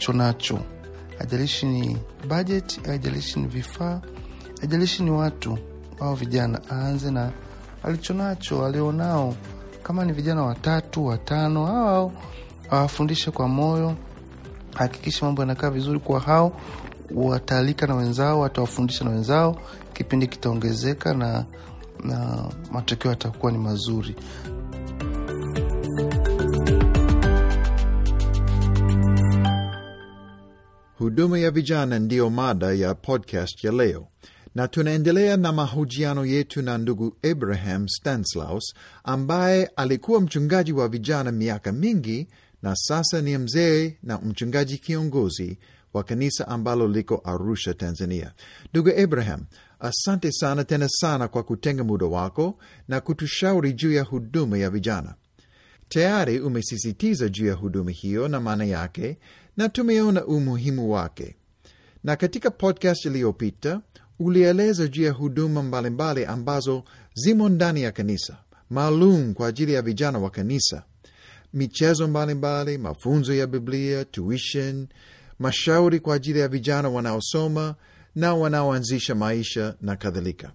alicho nacho, haijalishi ni bajeti, haijalishi ni vifaa, haijalishi ni watu au vijana, aanze na alicho nacho, alionao. Kama ni vijana watatu watano, au awafundishe kwa moyo, hakikisha mambo yanakaa vizuri kwa hao, wataalika na wenzao, watawafundisha na wenzao, kipindi kitaongezeka na na matokeo yatakuwa ni mazuri. Huduma ya vijana ndiyo mada ya podcast ya leo, na tunaendelea na mahojiano yetu na ndugu Abraham Stanislaus ambaye alikuwa mchungaji wa vijana miaka mingi na sasa ni mzee na mchungaji kiongozi wa kanisa ambalo liko Arusha, Tanzania. Ndugu Abraham, asante sana tena sana kwa kutenga muda wako na kutushauri juu ya huduma ya vijana. Tayari umesisitiza juu ya huduma hiyo na maana yake, na tumeona umuhimu wake. Na katika podcast iliyopita ulieleza juu ya huduma mbalimbali ambazo zimo ndani ya kanisa maalum kwa ajili ya vijana wa kanisa, michezo mbalimbali, mafunzo ya Biblia, tuition, mashauri kwa ajili ya vijana wanaosoma na wanaoanzisha maisha na kadhalika.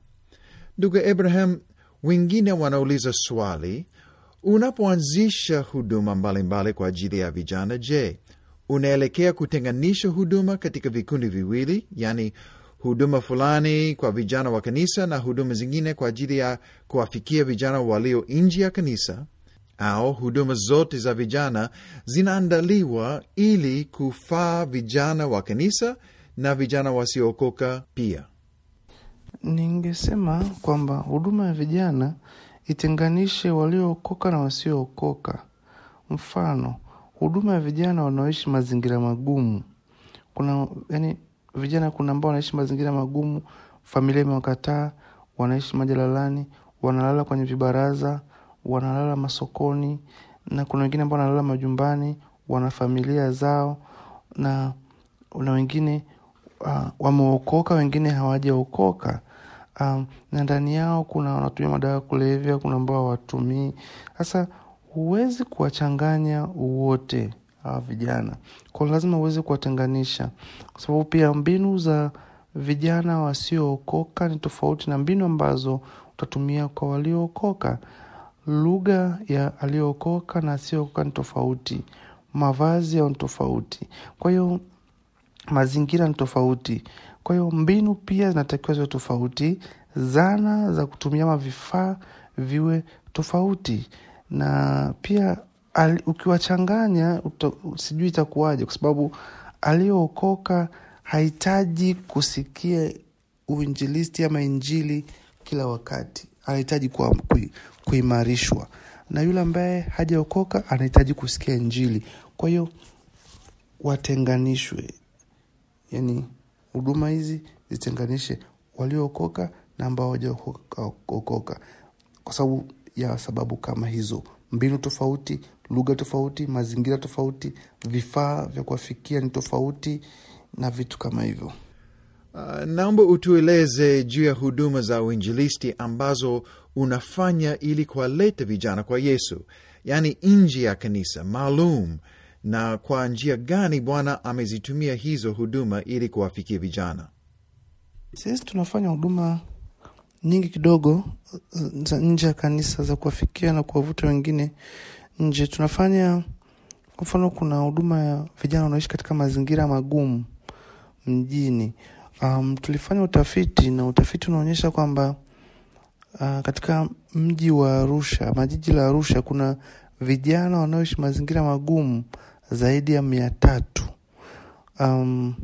Ndugu Abraham, wengine wanauliza swali, unapoanzisha huduma mbalimbali kwa ajili ya vijana, je, unaelekea kutenganisha huduma katika vikundi viwili, yani huduma fulani kwa vijana wa kanisa na huduma zingine kwa ajili ya kuwafikia vijana walio nje ya kanisa, au huduma zote za vijana zinaandaliwa ili kufaa vijana wa kanisa na vijana wasiookoka pia? Ningesema kwamba huduma ya vijana itenganishe waliookoka na wasiookoka. Mfano, huduma ya vijana wanaoishi mazingira magumu. Kuna yani, vijana kuna ambao wanaishi mazingira magumu, familia imewakataa, wanaishi majalalani, wanalala kwenye vibaraza, wanalala masokoni, na kuna wengine ambao wanalala majumbani, wana familia zao, na na wengine uh, wameokoka, wengine hawajaokoka. Um, na ndani yao kuna wanatumia madawa ya kulevya, kuna ambao hawatumii. Sasa huwezi kuwachanganya wote hawa vijana, kwa lazima uweze kuwatenganisha, kwa sababu pia mbinu za vijana wasiookoka ni tofauti na mbinu ambazo utatumia kwa waliookoka. Lugha ya aliyookoka na asiyookoka ni tofauti, mavazi yao ni tofauti, kwa hiyo mazingira ni tofauti. Kwa hiyo mbinu pia zinatakiwa ziwe tofauti, zana za kutumia mavifaa viwe tofauti, na pia al, ukiwachanganya sijui itakuwaje, kwa sababu aliyookoka hahitaji kusikia uinjilisti ama injili kila wakati, anahitaji kuimarishwa, na yule ambaye hajaokoka anahitaji kusikia injili. Kwa hiyo watenganishwe, yani huduma hizi zitenganishe. Waliookoka na ambao hawajaokoka, kwa sababu ya sababu kama hizo: mbinu tofauti, lugha tofauti, mazingira tofauti, vifaa vya kuwafikia ni tofauti na vitu kama hivyo. Uh, naomba utueleze juu ya huduma za uinjilisti ambazo unafanya ili kuwaleta vijana kwa Yesu, yaani nje ya kanisa maalum na kwa njia gani Bwana amezitumia hizo huduma ili kuwafikia vijana? Sisi tunafanya huduma nyingi kidogo za nje ya kanisa za kuwafikia na kuwavuta wengine nje. Tunafanya kwa mfano, kuna huduma ya vijana wanaoishi katika mazingira magumu mjini. Um, tulifanya utafiti na utafiti unaonyesha kwamba uh, katika mji wa Arusha, majiji la Arusha, kuna vijana wanaoishi mazingira magumu zaidi ya mia tatu. Um,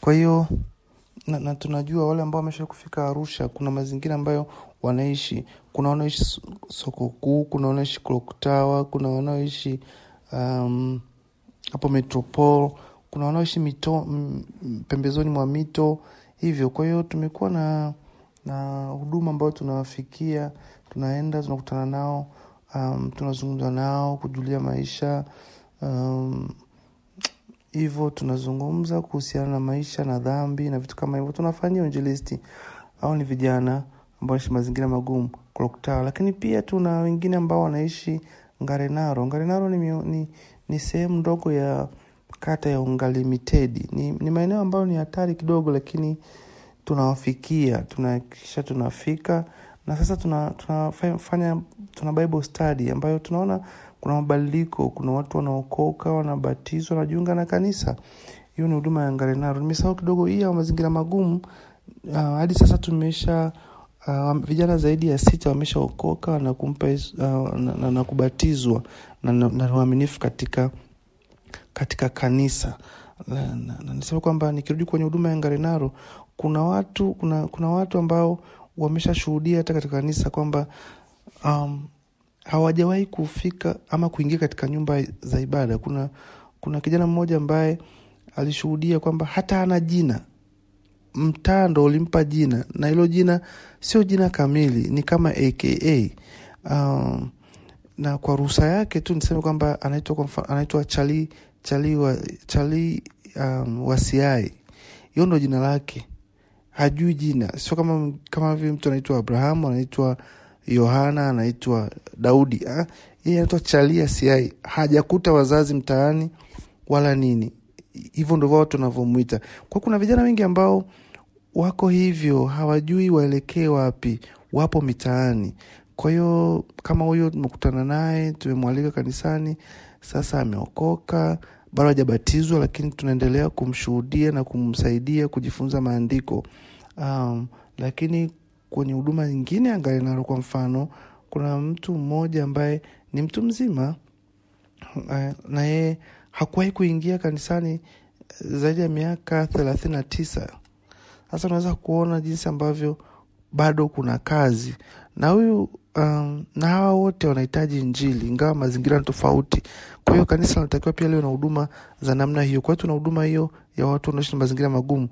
kwa hiyo na, na tunajua wale ambao wamesha kufika Arusha, kuna mazingira ambayo wanaishi. Kuna wanaoishi soko kuu, kuna wanaoishi Clock kuna wanaoishi um, hapo Metropol, kuna wanaoishi mito pembezoni mwa mito hivyo. Kwa hiyo tumekuwa na na huduma ambayo tunawafikia, tunaenda tunakutana nao, um, tunazungumza nao kujulia maisha hivyo um, tunazungumza kuhusiana na maisha na dhambi na vitu kama hivyo, tunafanyia uinjilisti. Au ni vijana ambao naishi mazingira magumu Clock lakini pia tuna wengine ambao wanaishi Ngarenaro. Ngarenaro ni, ni, ni sehemu ndogo ya kata ya Ungalimitedi. Ni, ni maeneo ambayo ni hatari kidogo, lakini tunawafikia, tunahakikisha tunafika na sasa tunafanya tuna tuna Bible study ambayo tunaona kuna mabadiliko, kuna watu wanaokoka, wanabatizwa, wanajiunga na kanisa. Hiyo ni huduma ya Ngarenaro. Nimesahau kidogo hii ya mazingira magumu. Uh, hadi sasa tumesha uh, vijana zaidi ya sita wameshaokoka na na kubatizwa na, uaminifu katika katika kanisa na nisema kwamba nikirudi kwenye huduma ya Ngarenaro kuna watu kuna, kuna watu ambao wameshashuhudia hata katika kanisa kwamba um, hawajawahi kufika ama kuingia katika nyumba za ibada. Kuna kuna kijana mmoja ambaye alishuhudia kwamba hata ana jina, mtaa ndo ulimpa jina, na hilo jina sio jina kamili, ni kama aka um, na kwa ruhusa yake tu niseme kwamba anaitwa Chali Chali wa, Chali um, Wasiai. Hiyo ndo jina lake, hajui jina, sio kama kama vile mtu anaitwa Abrahamu, anaitwa Yohana, anaitwa Daudi. Yeye anaitwa Chalia Siai, hajakuta wazazi mtaani wala nini. Hivyo ndivyo watu wanavyomwita. Kwa kuna vijana wengi ambao wako hivyo, hawajui waelekee wapi, wapo mitaani. Kwa hiyo kama huyo tumekutana naye, tumemwalika kanisani, sasa ameokoka, bado hajabatizwa, lakini tunaendelea kumshuhudia na kumsaidia kujifunza maandiko. Um, lakini kwenye huduma nyingine angali nalo. kwa mfano, kuna mtu mmoja ambaye ni mtu mzima na yeye hakuwahi kuingia kanisani zaidi ya miaka thelathini na tisa. Sasa unaweza kuona jinsi ambavyo bado kuna kazi na huyu um, na hawa wote wanahitaji Injili ingawa mazingira ni tofauti. Kwa hiyo kanisa linatakiwa pia liwe na huduma za namna hiyo. Kwa hiyo tuna huduma hiyo ya watu wanaishi na mazingira magumu.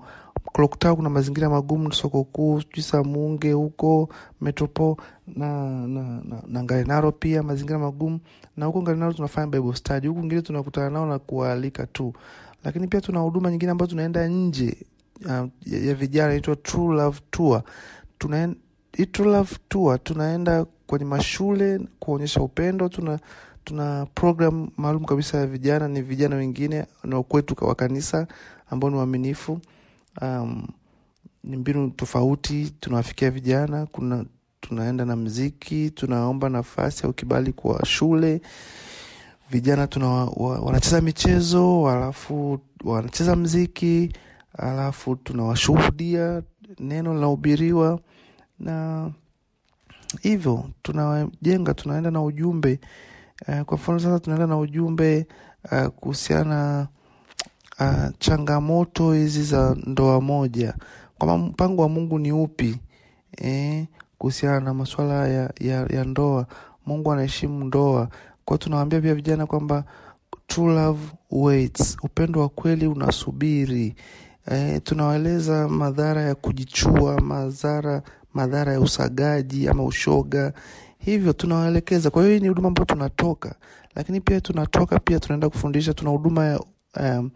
Klokta kuna mazingira magumu, soko kuu, sijui Samunge huko Metropo na, na, na, na Ngarenaro pia mazingira magumu, na huko Ngarenaro tunafanya Bible study, huku ngine tunakutana nao na kuwaalika tu, lakini pia tuna huduma nyingine ambayo tunaenda nje uh, ya, ya vijana inaitwa True Love Tour. Tuna Love Tour tunaenda kwenye mashule kuonyesha upendo. Tuna tuna program maalum kabisa ya vijana, ni vijana wengine na wa kanisa ambao ni waaminifu. Um, ni mbinu tofauti tunawafikia vijana. Kuna tunaenda na mziki, tunaomba nafasi au kibali kwa shule vijana tuna wa, wanacheza michezo alafu wanacheza mziki alafu tunawashuhudia neno linahubiriwa na hivyo tunajenga, tunaenda na ujumbe uh, kwa mfano sasa tunaenda na ujumbe uh, kuhusiana uh, changamoto hizi za ndoa moja, kwamba mpango wa Mungu ni upi eh, kuhusiana na masuala ya, ya, ya ndoa. Mungu anaheshimu ndoa, kwao tunawaambia pia vijana kwamba true love waits, upendo wa kweli unasubiri. Eh, tunawaeleza madhara ya kujichua, madhara madhara ya usagaji ama ushoga, hivyo tunawaelekeza. Kwa hiyo hii ni huduma ambayo tunatoka, lakini pia tunatoka pia tunaenda kufundisha. Tuna huduma ya um,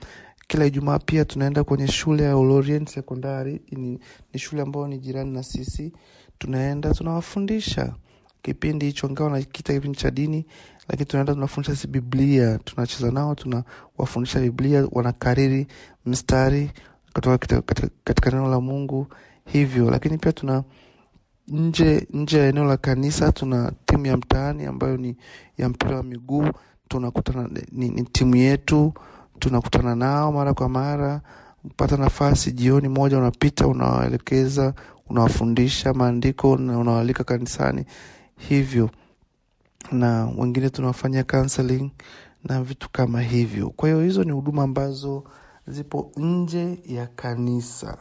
kila Ijumaa pia tunaenda kwenye shule ya Olorient Sekondari. Ni, ni shule ambayo ni jirani na sisi, tunaenda tunawafundisha. Kipindi hicho, ngawa nakita kipindi cha dini, lakini tunaenda tunafundisha si Biblia, tunacheza nao, tunawafundisha Biblia, wanakariri mstari kutoka katika neno la Mungu hivyo. Lakini pia tuna nje nje ya eneo la kanisa tuna timu ya mtaani ambayo ni ya mpira wa miguu. Tunakutana ni, ni timu yetu, tunakutana nao mara kwa mara. pata nafasi jioni moja, unapita unawaelekeza, unawafundisha maandiko na unawalika kanisani hivyo, na wengine tunawafanyia counseling na vitu kama hivyo. Kwa hiyo hizo ni huduma ambazo zipo nje ya kanisa.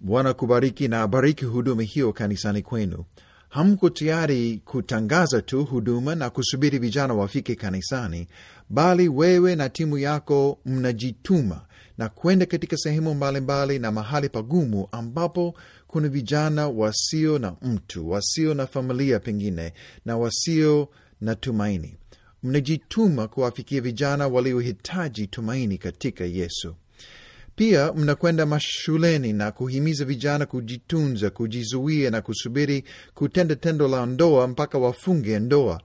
Bwana kubariki na abariki huduma hiyo kanisani kwenu. Hamko tayari kutangaza tu huduma na kusubiri vijana wafike kanisani, bali wewe na timu yako mnajituma na kwenda katika sehemu mbalimbali na mahali pagumu ambapo kuna vijana wasio na mtu, wasio na familia pengine, na wasio na tumaini. Mnajituma kuwafikia vijana waliohitaji tumaini katika Yesu. Pia mnakwenda mashuleni na kuhimiza vijana kujitunza, kujizuia na kusubiri kutenda tendo la ndoa mpaka wafunge ndoa.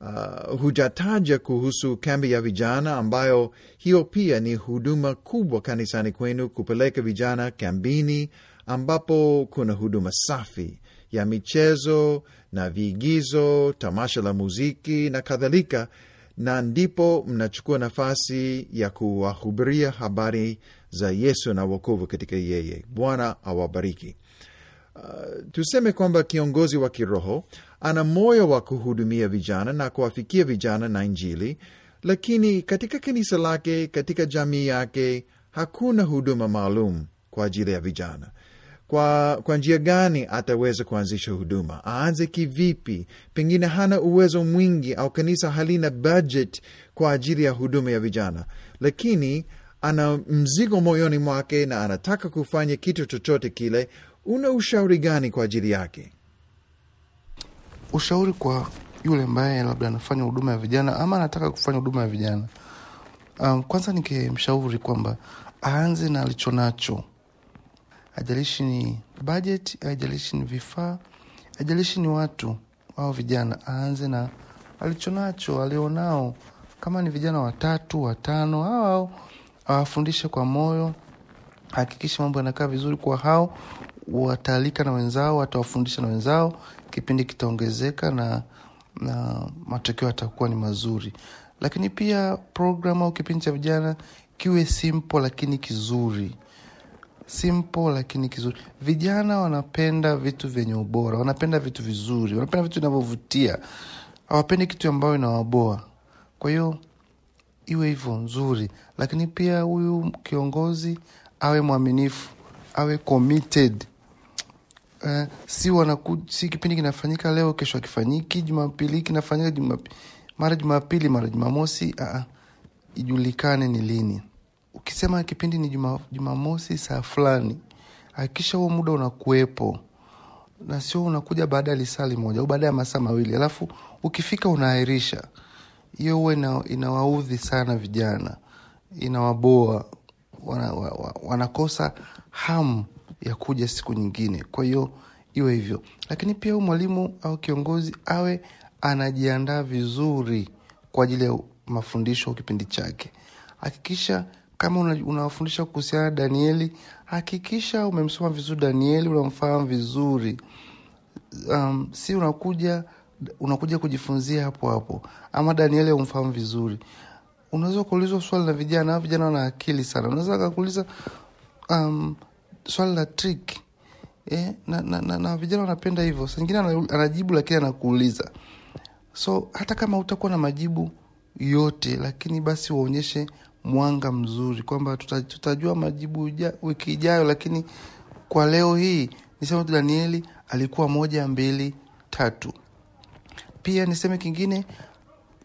uh, hujataja kuhusu kambi ya vijana ambayo hiyo pia ni huduma kubwa kanisani kwenu, kupeleka vijana kambini ambapo kuna huduma safi ya michezo na viigizo, tamasha la muziki na kadhalika, na ndipo mnachukua nafasi ya kuwahubiria habari za Yesu na wokovu katika yeye. Bwana awabariki. Uh, tuseme kwamba kiongozi wa kiroho ana moyo wa kuhudumia vijana na kuwafikia vijana na Injili, lakini katika kanisa lake, katika jamii yake hakuna huduma maalum kwa ajili ya vijana. Kwa, kwa njia gani ataweza kuanzisha huduma? Aanze kivipi? Pengine hana uwezo mwingi au kanisa halina budget kwa ajili ya huduma ya vijana, lakini ana mzigo moyoni mwake na anataka kufanya kitu chochote kile. Una ushauri gani kwa ajili yake? Ushauri kwa yule ambaye labda anafanya huduma ya vijana ama anataka kufanya huduma ya vijana, um, kwanza nikimshauri kwamba aanze na alicho nacho ajalishi ni budget, haijalishi ni vifaa, haijalishi ni watu au vijana, aanze na alichonacho alionao. Kama ni vijana watatu watano, au awafundishe kwa moyo, hakikisha mambo yanakaa vizuri kwa hao, wataalika na wenzao, watawafundisha na wenzao, kipindi kitaongezeka na na matokeo yatakuwa ni mazuri. Lakini pia program au kipindi cha vijana kiwe simple lakini kizuri simple lakini kizuri. Vijana wanapenda vitu vyenye ubora, wanapenda vitu vizuri, wanapenda vitu vinavyovutia, hawapendi kitu ambayo inawaboa. Kwa hiyo iwe hivyo nzuri, lakini pia huyu kiongozi awe mwaminifu, awe committed. Uh, si wanaku, si kipindi kinafanyika leo, kesho akifanyiki, Jumapili kinafanyika Jumapili, mara Jumapili mara Jumamosi. Uh, ijulikane ni lini ukisema kipindi ni juma, Jumamosi saa fulani, hakikisha huo muda unakuwepo na sio unakuja baada ya lisali moja au baada ya masaa mawili, alafu ukifika unaahirisha. Hiyo huwa ina, inawaudhi sana vijana, inawaboa wana, wana, wanakosa hamu ya kuja siku nyingine. Kwa hiyo iwe hivyo, lakini pia huyu mwalimu au kiongozi awe anajiandaa vizuri kwa ajili ya mafundisho kipindi chake. Hakikisha kama unawafundisha kuhusiana na Danieli, hakikisha umemsoma vizuri Danieli, unamfahamu vizuri. Um, si unakuja unakuja kujifunzia hapo hapo, ama Danieli umfahamu vizuri. Unaweza kuulizwa swali na vijana, vijana wana akili sana. Unaweza akakuuliza um, swali la trick eh, na, na, na, na vijana wanapenda hivyo. Saa anajibu, lakini anakuuliza. So hata kama utakuwa na majibu yote, lakini basi waonyeshe mwanga mzuri kwamba tutajua majibu uja, wiki ijayo, lakini kwa leo hii niseme tu Danieli alikuwa moja mbili tatu. Pia niseme kingine,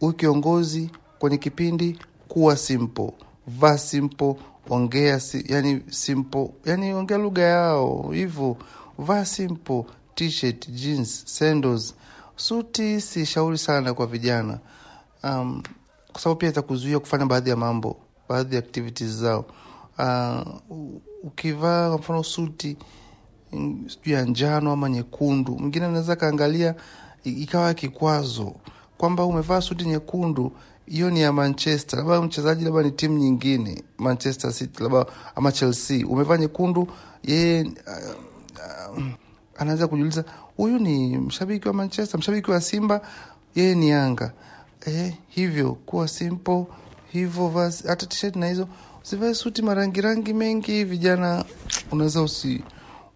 huyu kiongozi kwenye kipindi kuwa simple, vaa simple, ongea si, yani simple, yani ongea lugha yao hivyo, vaa simple, t-shirt, jeans, sandals. Suti si shauri sana kwa vijana um, kwa sababu pia itakuzuia kufanya baadhi ya mambo baadhi ya activities zao. Uh, ukivaa kwa mfano suti sijui ya njano ama nyekundu, mwingine anaweza kaangalia ikawa kikwazo kwamba umevaa suti nyekundu, hiyo ni ya Manchester, labda mchezaji labda ni timu nyingine, Manchester City labda ama Chelsea, umevaa nyekundu, yeye uh, uh, anaweza kujiuliza huyu ni mshabiki wa Manchester, mshabiki wa Simba, yeye ni Yanga. Eh, hivyo kuwa simple hivyo basi, hata t-shirt na hizo usivae suti marangirangi mengi. Vijana unaweza usi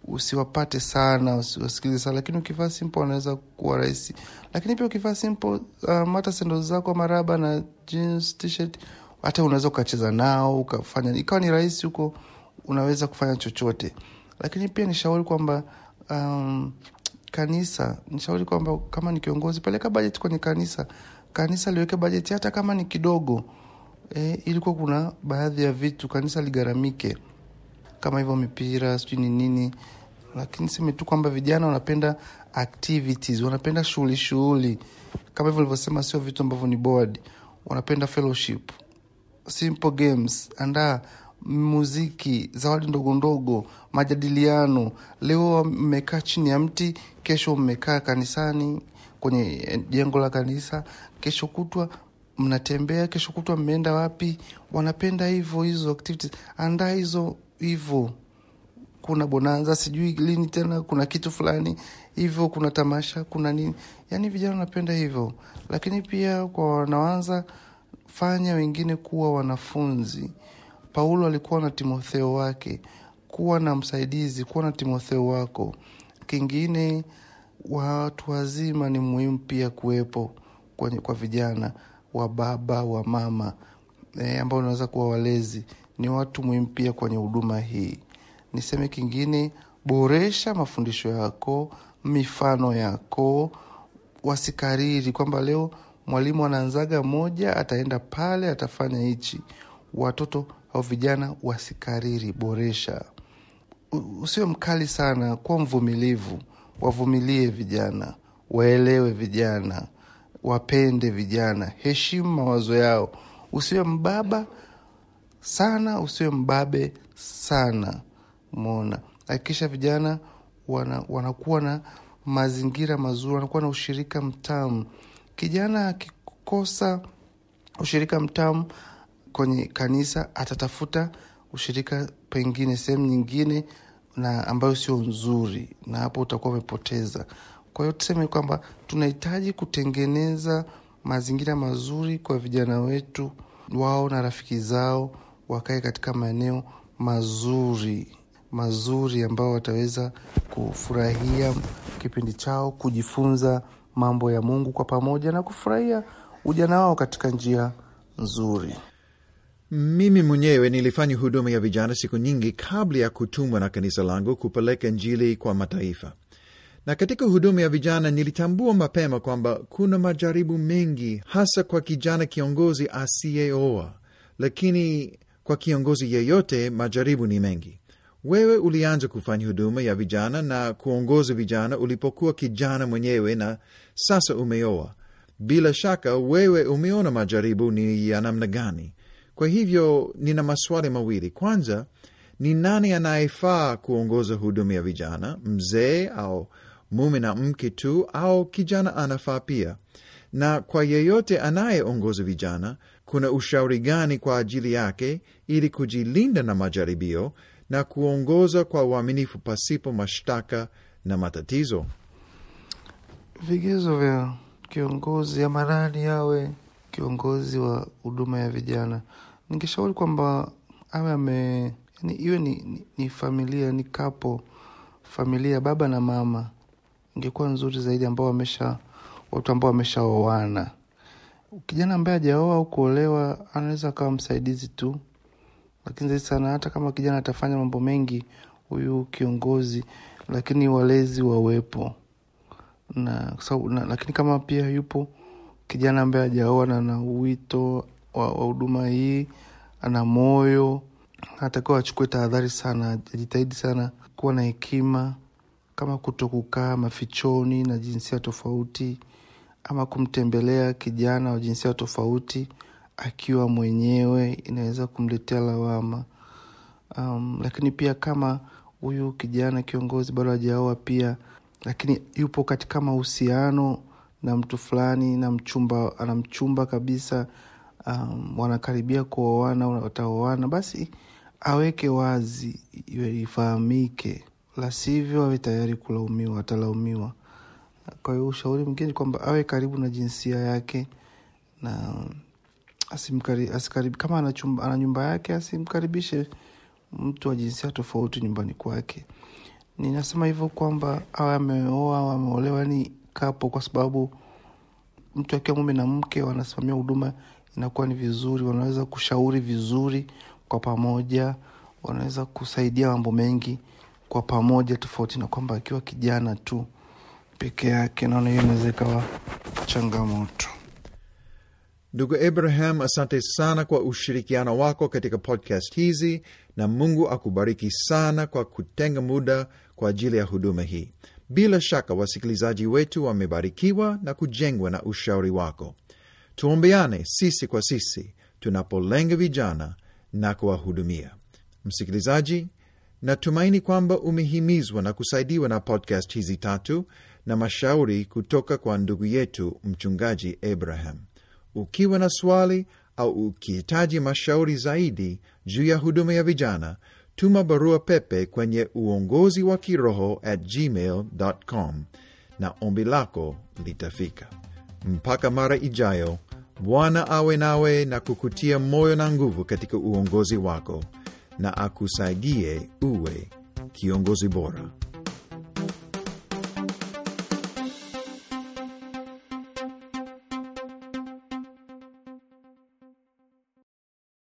usiwapate sana, usiwasikilize sana, lakini ukivaa simple wanaweza kuwa rahisi. Lakini pia ukivaa simple, um, hata sendo zako maraba na jeans, t-shirt, hata unaweza ukacheza nao ukafanya ikawa ni rahisi huko, unaweza kufanya chochote. Lakini pia nishauri kwamba um, kanisa, nishauri kwamba kama ni kiongozi, peleka bajeti kwenye kanisa, kanisa liweke bajeti hata kama ni kidogo E, ilikuwa kuna baadhi ya vitu kanisa ligaramike kama hivyo mipira sijui ni nini, lakini seme tu kwamba vijana wanapenda activities, wanapenda shughuli shughuli kama hivyo nilivyosema, sio vitu ambavyo ni board. Wanapenda fellowship, simple games, andaa muziki, zawadi ndogo ndogo, majadiliano. Leo mmekaa chini ya mti, kesho mmekaa kanisani kwenye jengo la kanisa, kesho kutwa mnatembea, kesho kutwa mmeenda wapi. Wanapenda hivyo hizo activities, andaa hizo hivyo kuna bonanza sijui lini tena, kuna kitu fulani hivyo, kuna tamasha, kuna nini, yani vijana wanapenda hivyo. Lakini pia kwa wanaanza fanya wengine kuwa wanafunzi. Paulo alikuwa na Timotheo wake, kuwa na msaidizi, kuwa na Timotheo wako. Kingine, watu wazima ni muhimu pia kuwepo kwa, kwa vijana wa baba wa mama e, ambao unaweza kuwa walezi, ni watu muhimu pia kwenye huduma hii. Niseme kingine, boresha mafundisho yako, mifano yako, wasikariri kwamba leo mwalimu anaanzaga moja, ataenda pale atafanya hichi. Watoto au vijana wasikariri, boresha. Usiwe mkali sana, kuwa mvumilivu, wavumilie vijana, waelewe vijana, wapende vijana, heshimu mawazo yao. Usiwe mbaba sana, usiwe mbabe sana. Mona, hakikisha vijana wana, wanakuwa na mazingira mazuri, wanakuwa na ushirika mtamu. Kijana akikosa ushirika mtamu kwenye kanisa, atatafuta ushirika pengine sehemu nyingine na ambayo sio nzuri, na hapo utakuwa umepoteza. Kwa hiyo tuseme kwamba tunahitaji kutengeneza mazingira mazuri kwa vijana wetu, wao na rafiki zao wakae katika maeneo mazuri mazuri ambao wataweza kufurahia kipindi chao, kujifunza mambo ya Mungu kwa pamoja na kufurahia ujana wao katika njia nzuri. Mimi mwenyewe nilifanya huduma ya vijana siku nyingi kabla ya kutumwa na kanisa langu kupeleka Injili kwa mataifa, na katika huduma ya vijana nilitambua mapema kwamba kuna majaribu mengi, hasa kwa kijana kiongozi asiyeoa, lakini kwa kiongozi yeyote majaribu ni mengi. Wewe ulianza kufanya huduma ya vijana na kuongoza vijana ulipokuwa kijana mwenyewe na sasa umeoa. Bila shaka wewe umeona majaribu ni ya namna gani. Kwa hivyo nina maswali mawili. Kwanza, ni nani anayefaa kuongoza huduma ya vijana, mzee au mume na mke tu, au kijana anafaa pia? Na kwa yeyote anayeongoza vijana, kuna ushauri gani kwa ajili yake ili kujilinda na majaribio na kuongoza kwa uaminifu pasipo mashtaka na matatizo? Vigezo vya kiongozi ya nani awe kiongozi wa huduma ya vijana, ningeshauri kwamba awe ame iwe ni, ni, ni familia ni kapo familia, baba na mama, ingekuwa nzuri zaidi, ambao wamesha watu ambao wameshaoana. Kijana ambaye hajaoa au kuolewa anaweza akawa msaidizi tu, lakini zaidi sana, hata kama kijana atafanya mambo mengi, huyu kiongozi, lakini walezi wawepo. Na, na lakini kama pia yupo kijana ambaye hajaoa na ana wito wa huduma hii, ana moyo, atakiwa achukue tahadhari sana, ajitahidi sana kuwa na hekima, kama kuto kukaa mafichoni na jinsia tofauti, ama kumtembelea kijana wa jinsia tofauti akiwa mwenyewe, inaweza kumletea lawama. Um, lakini pia kama huyu kijana kiongozi bado hajaoa pia, lakini yupo katika mahusiano na mtu fulani na mchumba, ana kabisa, um, wanakaribia kuoana, wataoana, basi aweke wazi, ifahamike, la sivyo awe tayari kulaumiwa, atalaumiwa. Kwa hiyo ushauri mwingine kwamba awe karibu na jinsia yake na asimkari, kama ana, nyumba yake asimkaribishe mtu wa jinsia tofauti nyumbani kwake. Ninasema hivyo kwamba awe ameoa ameolewa, ni kapo, kwa sababu mtu akiwa mume na mke wanasimamia huduma inakuwa ni vizuri, wanaweza kushauri vizuri kwa pamoja, wanaweza kusaidia mambo mengi kwa pamoja, tofauti na kwamba akiwa kijana tu peke yake. Naona hiyo inaweza ikawa changamoto. Ndugu Abraham, asante sana kwa ushirikiano wako katika podcast hizi, na Mungu akubariki sana kwa kutenga muda kwa ajili ya huduma hii. Bila shaka wasikilizaji wetu wamebarikiwa na kujengwa na ushauri wako. Tuombeane sisi kwa sisi tunapolenga vijana na kuwahudumia. Msikilizaji, natumaini kwamba umehimizwa na kusaidiwa na podcast hizi tatu, na mashauri kutoka kwa ndugu yetu mchungaji Abraham. Ukiwa na swali au ukihitaji mashauri zaidi juu ya huduma ya vijana, tuma barua pepe kwenye uongozi wa kiroho at gmail.com na ombi lako litafika. Mpaka mara ijayo, Bwana awe nawe na kukutia moyo na nguvu katika uongozi wako na akusaidie uwe kiongozi bora.